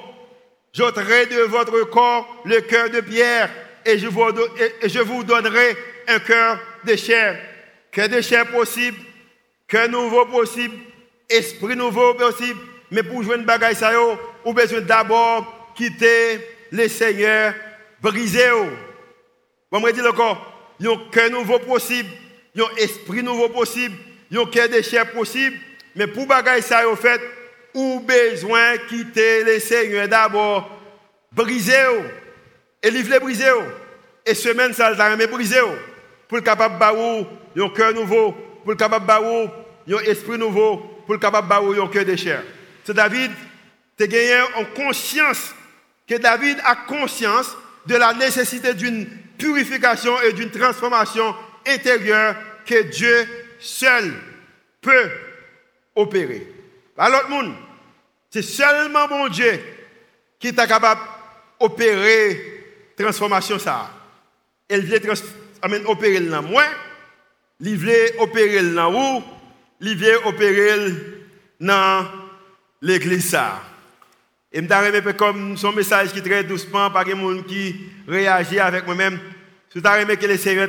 J'ôterai de votre corps le cœur de pierre et je vous, je vous donnerai un cœur de chair. Cœur de chair possible Cœur nouveau possible, esprit nouveau possible, mais pour jouer une bagaille ça yo, ou besoin d'abord quitter le Seigneur brisé. Bon, me dire encore, un cœur nouveau possible, un esprit nouveau possible, un cœur de chair possible, mais pour bagaille ça yo fait, ou besoin quitter le Seigneur d'abord brisé. Et livrer brisé. Et semaine ça t'a brisé pour le capable de un cœur nouveau, pour le capable de un esprit nouveau pour le capable de un cœur de chair. C'est David, tu gagné en conscience, que David a conscience de la nécessité d'une purification et d'une transformation intérieure que Dieu seul peut opérer. À l'autre monde, c'est seulement mon Dieu qui est capable d'opérer transformation ça. Elle veut opérer dans moi, il veut opérer dans vous, il vient opérer dans l'église. Et je me comme son message qui est très doucement par les gens qui réagit avec moi-même. Je aimé que le Seigneur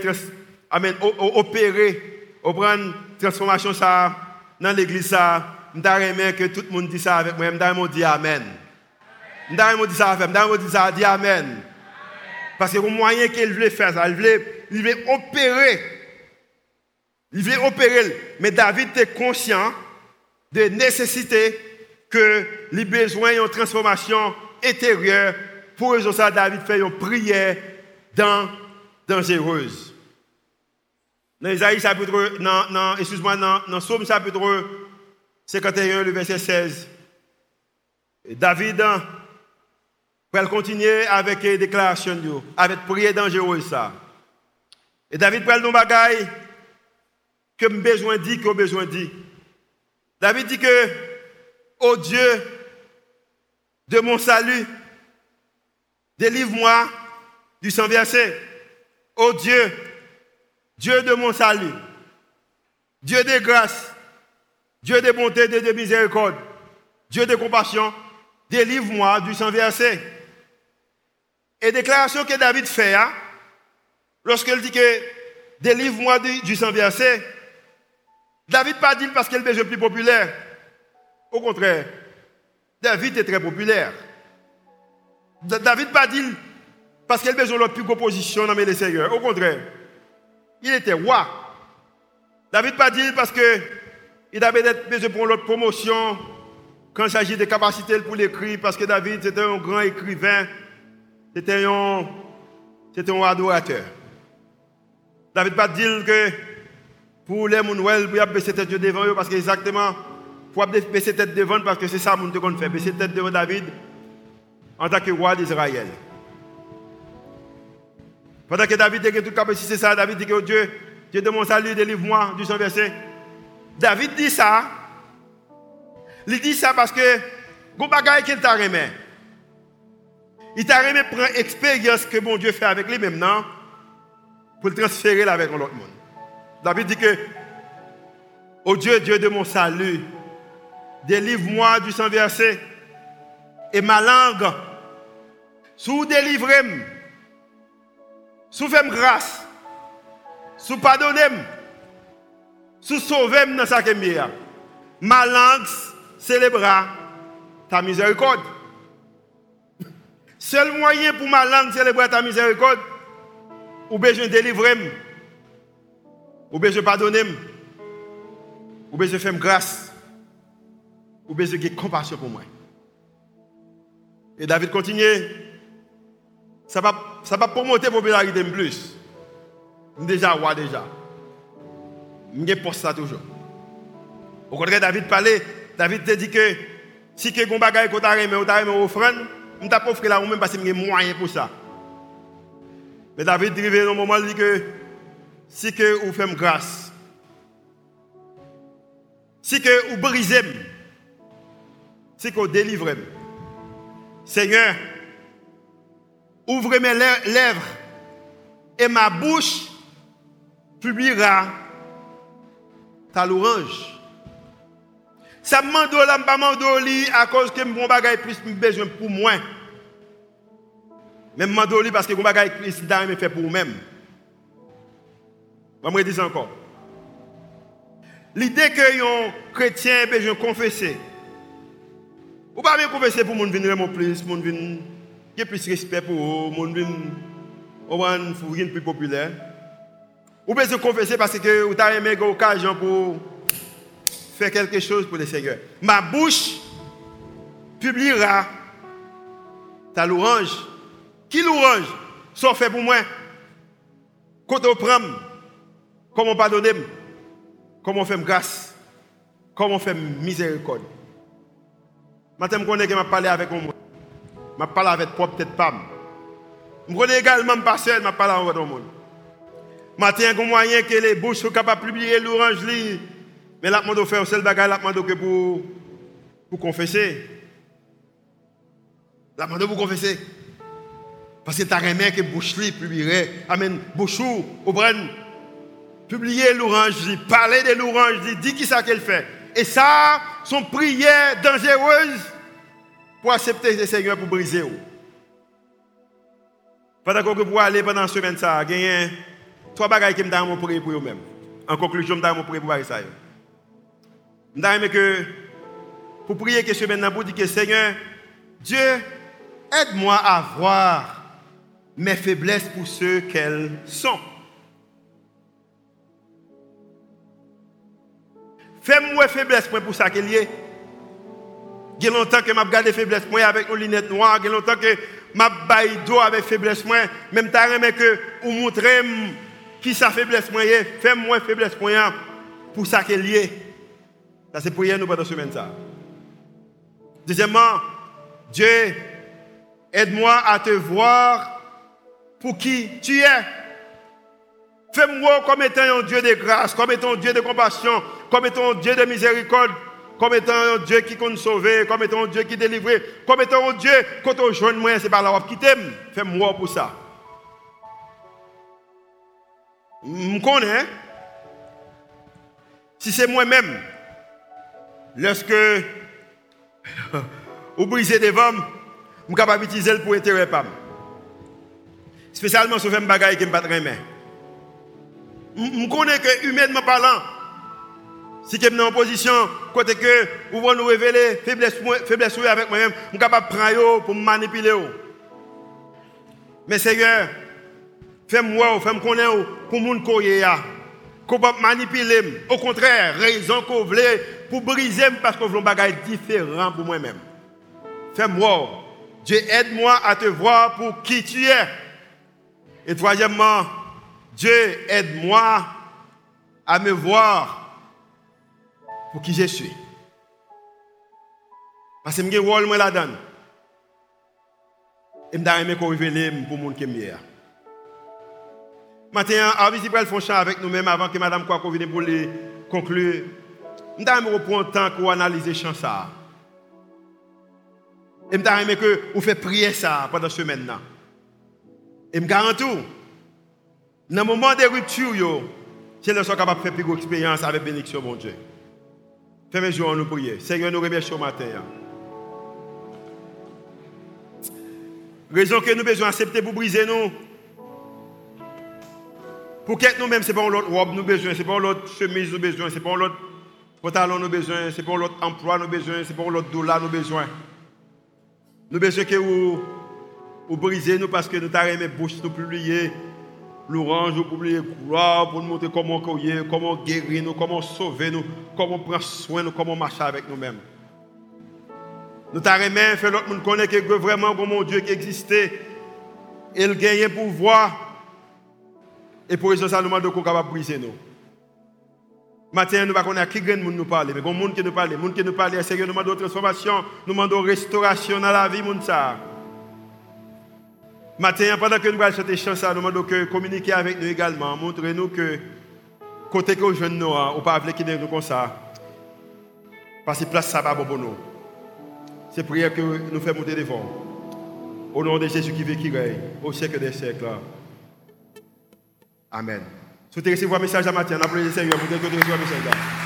amen, opérer, transformation ça dans l'église. Je aimé que tout le monde dit ça avec moi. Je dit Amen. Je dit ça avec. Je dit ça, dit Amen. Parce que le moyen qu'il voulait faire il voulait, voulait opérer il veut opérer, mais David était conscient de nécessité que les besoins une transformation intérieure. Pour ça, David fait une prière dans, dangereuse. Dans Isaïe chapitre, excuse-moi, dans, dans Somme chapitre 51, le verset 16. Et David hein, va continuer avec les déclarations, avec prière dangereuse ça. Et David prend nos bagailles que besoin dit, que besoin dit. David dit que, oh Dieu de mon salut, délivre-moi du sang versé. Oh Dieu, Dieu de mon salut, Dieu de grâce, Dieu de bonté, Dieu de miséricorde, Dieu de compassion, délivre-moi du sang versé. Et déclaration que David fait, hein, lorsqu'il dit que délivre-moi du, sang versé, David pas dit parce qu'il est le plus populaire. Au contraire, David est très populaire. David pas dit parce qu'il a besoin de plus grosse position dans les seigneurs. Au contraire, il était roi. David pas dit parce qu'il avait besoin pour l'autre promotion quand il s'agit de capacités pour l'écrit, parce que David c'était un grand écrivain, c'était un, c'était un adorateur. David pas dit que pour les gens, pour baisser tête devant eux, parce que exactement, pour baisser tête devant, parce que c'est ça que nous fait, baisser tête devant David en tant que roi d'Israël. Pendant que David dit que tout si c'est ça, David dit que oh Dieu, Dieu de mon salut, délivre-moi du sang versé. David dit ça. Il dit ça parce que, bon bagaille qu'il t'a remis. Il t'a remis prendre expérience que mon Dieu fait avec lui maintenant pour le transférer avec l'autre monde. David dit que, oh Dieu, Dieu de mon salut, délivre-moi du sang versé et ma langue, sous délivrez sous faites grâce, sous pardonnez sous sauvez dans sa bien. Ma langue célébrera ta miséricorde. Seul moyen pour ma langue célébrer ta miséricorde, ou besoin délivrer, ou besoin pardonner, ou besoin faire grâce, ou besoin de compassion pour moi. Et David continue. Ça va, ça va promoter la popularité plus. Déjà, roi déjà. Je poste ça toujours. Au contraire, David parlait, David te dit que si que gon bagay ko ta reme ou ta reme offrande, on t'a pas offert là même parce que j'ai moyen pour ça. Mais David arrivé dans un moment il dit que si que vous faites grâce, si que vous brisez, si que vous délivrez, Seigneur, ouvre mes lèvres et ma bouche publiera ta louange. Ça me demande là, à cause que mon bagage plus besoin pour moi. Mais mandoli parce que mon bagage plus me fait pour moi-même. Je vais dire encore. L'idée que un chrétien besoin confesser ou pas bien converser pour mon venir mon plus, mon qui plus respect pour eux, mon venir au moins plus populaire. Ou bien se confesser parce que vous avez une occasion pour faire quelque chose pour le Seigneur. Ma bouche publiera ta louange. Qui louange? Sont fait pour moi Quand on prend, comment on pardonne, comment fait grâce, comment fait miséricorde? Maintenant, je connais que je parlé avec moi. Je parle avec propre tête femme. Je connais également pas seul, je parle avec le monde. Maintenant, il y a moyen que les bouches soient capables de publier l'orange. Mais là, je faire seul bagage, là, je pour, pour confesser. Là, je pour confesser. Parce que as remis que bouche publierait. Amen. Bouche ou publier l'orange, parler de l'orange, dit qui ça qu'elle fait. Et ça, sont prières dangereuses pour accepter le Seigneur pour briser. Pendant que vous aller pendant la semaine, ça, a trois bagages qui me donnent prier pour eux-mêmes. En conclusion, je me donne prier pour ça. Je que pour prier que semaine, pour dire que Seigneur, Dieu, aide-moi à voir mes faiblesses pour ceux qu'elles sont. Fais-moi faiblesse pour ça qu'il y ait. Il y a longtemps que je gardé faiblesse avec nos lunettes noires. Il y a longtemps que je baille avec faiblesse Même temps que vous montrez qui sa faiblesse moi Fais-moi faiblesse pour ça qu'il y ait. Ça, c'est nous pendant semaine. Ça. Deuxièmement, Dieu, aide-moi à te voir pour qui tu es. Fais-moi comme étant un Dieu de grâce, comme étant un Dieu de compassion, comme étant un Dieu de miséricorde, comme étant un Dieu qui compte sauver, comme étant un Dieu qui délivre, comme étant un Dieu quand on joint moi, c'est par la qui t'aime. Fais-moi pour ça. Je connais. Si c'est moi-même, lorsque *laughs* vous brisez des femmes, je suis capable d'utiliser pour intérêt. Spécialement sur les bagaille qui me battent main. Je connais que, humainement parlant, si je suis en position, côté que vous nous révéler faiblesse, faiblesse avec moi-même, je suis capable de prendre pour me manipuler. Mais Seigneur, fais-moi, fais-moi connaître pour mon courrier. Qu'on pas manipuler. Au contraire, raison qu'on voulait pour briser parce qu'on veut un bagage différent pour moi-même. Fais-moi. Dieu aide-moi à te voir pour qui tu es. Et troisièmement, Dieu aide-moi à me voir pour qui je suis. Parce que je suis rôle là-dedans. Et je aimé qu'on révèle pour le monde qui est Maintenant, avant de faire chant avec nous-mêmes avant que Mme Kouakou vienne pour les conclure, je vais reprendre le temps pour analyser le chant ça. Et je aimé que vous faites prier ça pendant ce semaine. Et je garantis, dans le moment de rupture, c'est là que capable de faire plus expérience avec bénédiction, mon Dieu. Fais-moi jour nous prier. Seigneur, nous remercions matin. Raison que nous besoin accepter pour briser nous. Pour qu'être nous-mêmes, ce n'est pas l'autre robe nous besoin, ce n'est pas l'autre chemise nous besoin, ce n'est pas l'autre pantalon nous besoin, ce n'est pas l'autre emploi nous besoin, ce n'est pas l'autre dollar nous besoin. Nous besoin que vous, vous brisez nous parce que nous aimé bouche nous publier l'orange, pour publier gloire, pour nous montrer comment comment guérir nous, comment sauver nous, comment prendre soin nous, comment marcher avec nous-mêmes. Nous aimé faire l'autre monde connaître que vraiment mon Dieu qui existait. Il gagne pouvoir et pour ça, nous demandons qu'on capable briser nous. Maintenant, nous ne connaissons pas qui monde nous parler, mais a monde qui nous parle, monde qui nous parle, Seigneur, nous demandons transformation, nous demandons restauration dans la vie, monde ça. Maintenant, pendant que nous allons chanter chant ça, nous demandons que communiquer avec nous également, montrez-nous que côté que jeunes nous, ou pas avec qui nous comme ça. Parce que place ça pas pour nous. C'est prière que nous faisons monter devant. Au nom de Jésus qui vit, qui règne, au siècle des siècles. Amen. Si vous recevoir un message à matin, applaudissez le Seigneur pour que vous recevoir un message.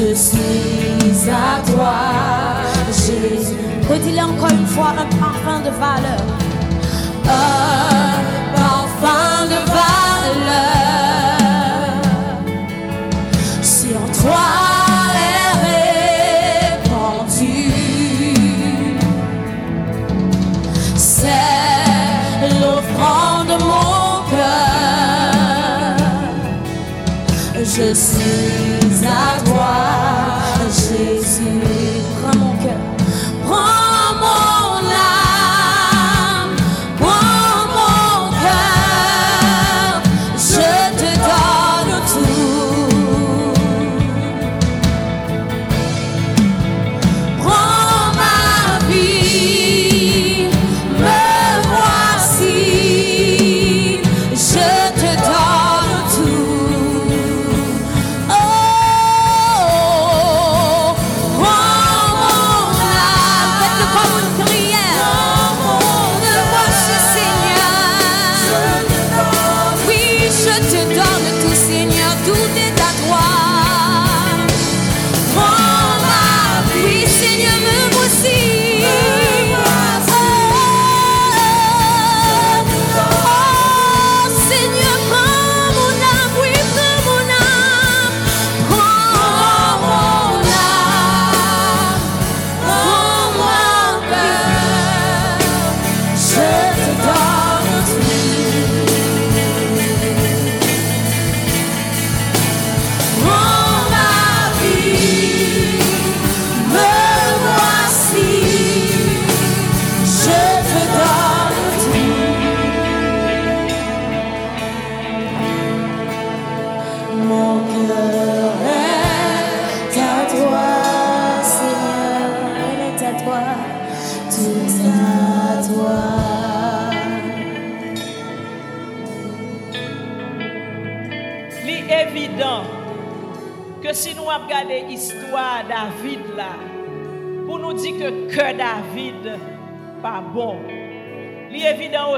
Je suis à toi, Jésus. Redis-le encore une fois, un parfum de valeur? Un parfum de valeur sur toi est répandu. C'est l'offrande de mon cœur. Je suis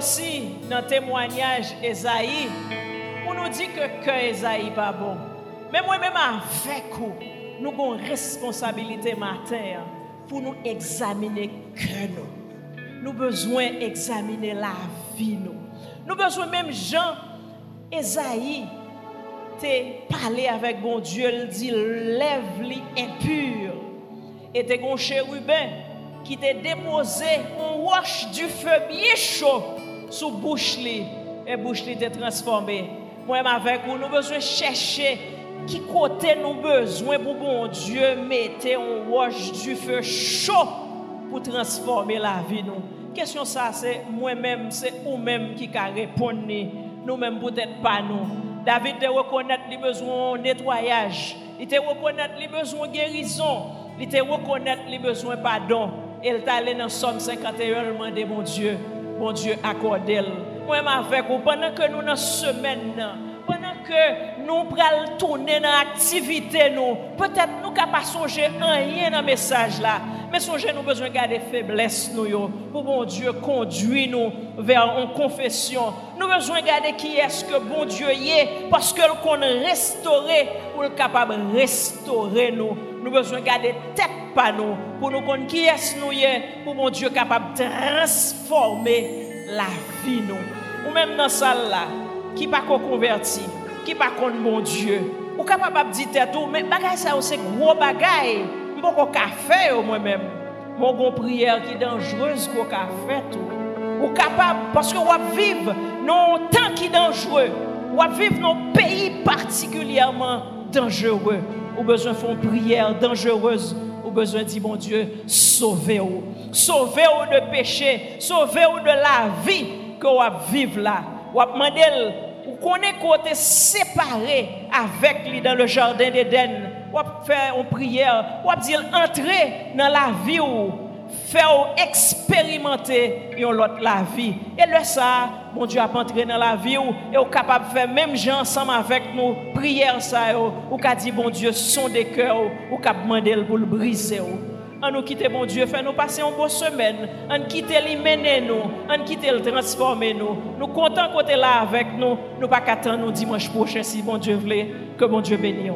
aussi dans le témoignage Esaïe pour nous dire que que Esaïe pas bon. Mais moi-même avec vous, nous avons une responsabilité matin pour nous examiner que nous. Nous avons besoin d'examiner la vie nous. Avons besoin même Jean Esaïe te parlé avec bon Dieu, il dit lève-li impur. Et te gon chérubin qui t'a déposé un roche du feu bien chaud sous bouche et bouche t'est transformée. Moi avec vous nous besoin chercher qui côté nous besoin pour bon Dieu mettre un roche du feu chaud pour transformer la vie nous. Question ça c'est moi-même c'est ou même qui ka répondre nous même peut-être pas nous. David te reconnaître les besoins de nettoyage. Il te reconnaître les besoins de guérison. Il te reconnaître les besoins de pardon. Et il t'a allé dans Somme 51, il demandé, mon Dieu, mon Dieu, accorde-le. Moi, avec vous, pendant que nous dans semaine, pendant que nous prenons tourner dans l'activité, nous, peut-être nous ne pas songer rien dans le message là. Mais songez, nous besoin de garder faiblesse, nous, pour bon Dieu conduire nous vers une confession. Nous besoin de garder qui est-ce que bon Dieu est, parce que qu'on restaurer, pour le capable de restaurer nous. Nous besoin de garder tête pas nous, pour nous connaître qui est-ce nous est, pour bon Dieu capable de transformer la vie nous. Ou même dans salle là, qui pas converti, qui pas contre mon Dieu. Ou capable de dire tout, mais bagay ça c'est gros bagay. Qu'on faire moi-même. Mon gon prière qui est dangereuse qu'on fait tout. Ou capable parce que on vivre dans un temps qui est dangereux. On vivre dans un pays particulièrement dangereux. Ou besoin une prière dangereuse. Ou besoin dire, mon Dieu, sauvez-vous. Sauvez-vous de péché. Sauvez-vous de la vie que vous vivre là. Ou demander ou connaît côté séparé avec lui dans le jardin d'Éden, ou faire une prière, ou dire entrer dans la vie ou faire expérimenter une autre la vie. Et le ça, mon Dieu a entré dans la vie ou et capable de faire même gens ensemble avec nous prière ça ou qu'a dit bon Dieu son des cœurs ou qu'a demandé pour le briser on nous quitter bon Dieu, fait nous passer une bonne semaine, on quitter lui mener nous, on quitter le transformer nous. Nous comptons côté là avec nous, nous pas qu'attendre nous dimanche prochain si bon Dieu voulait. Que bon Dieu bénisse.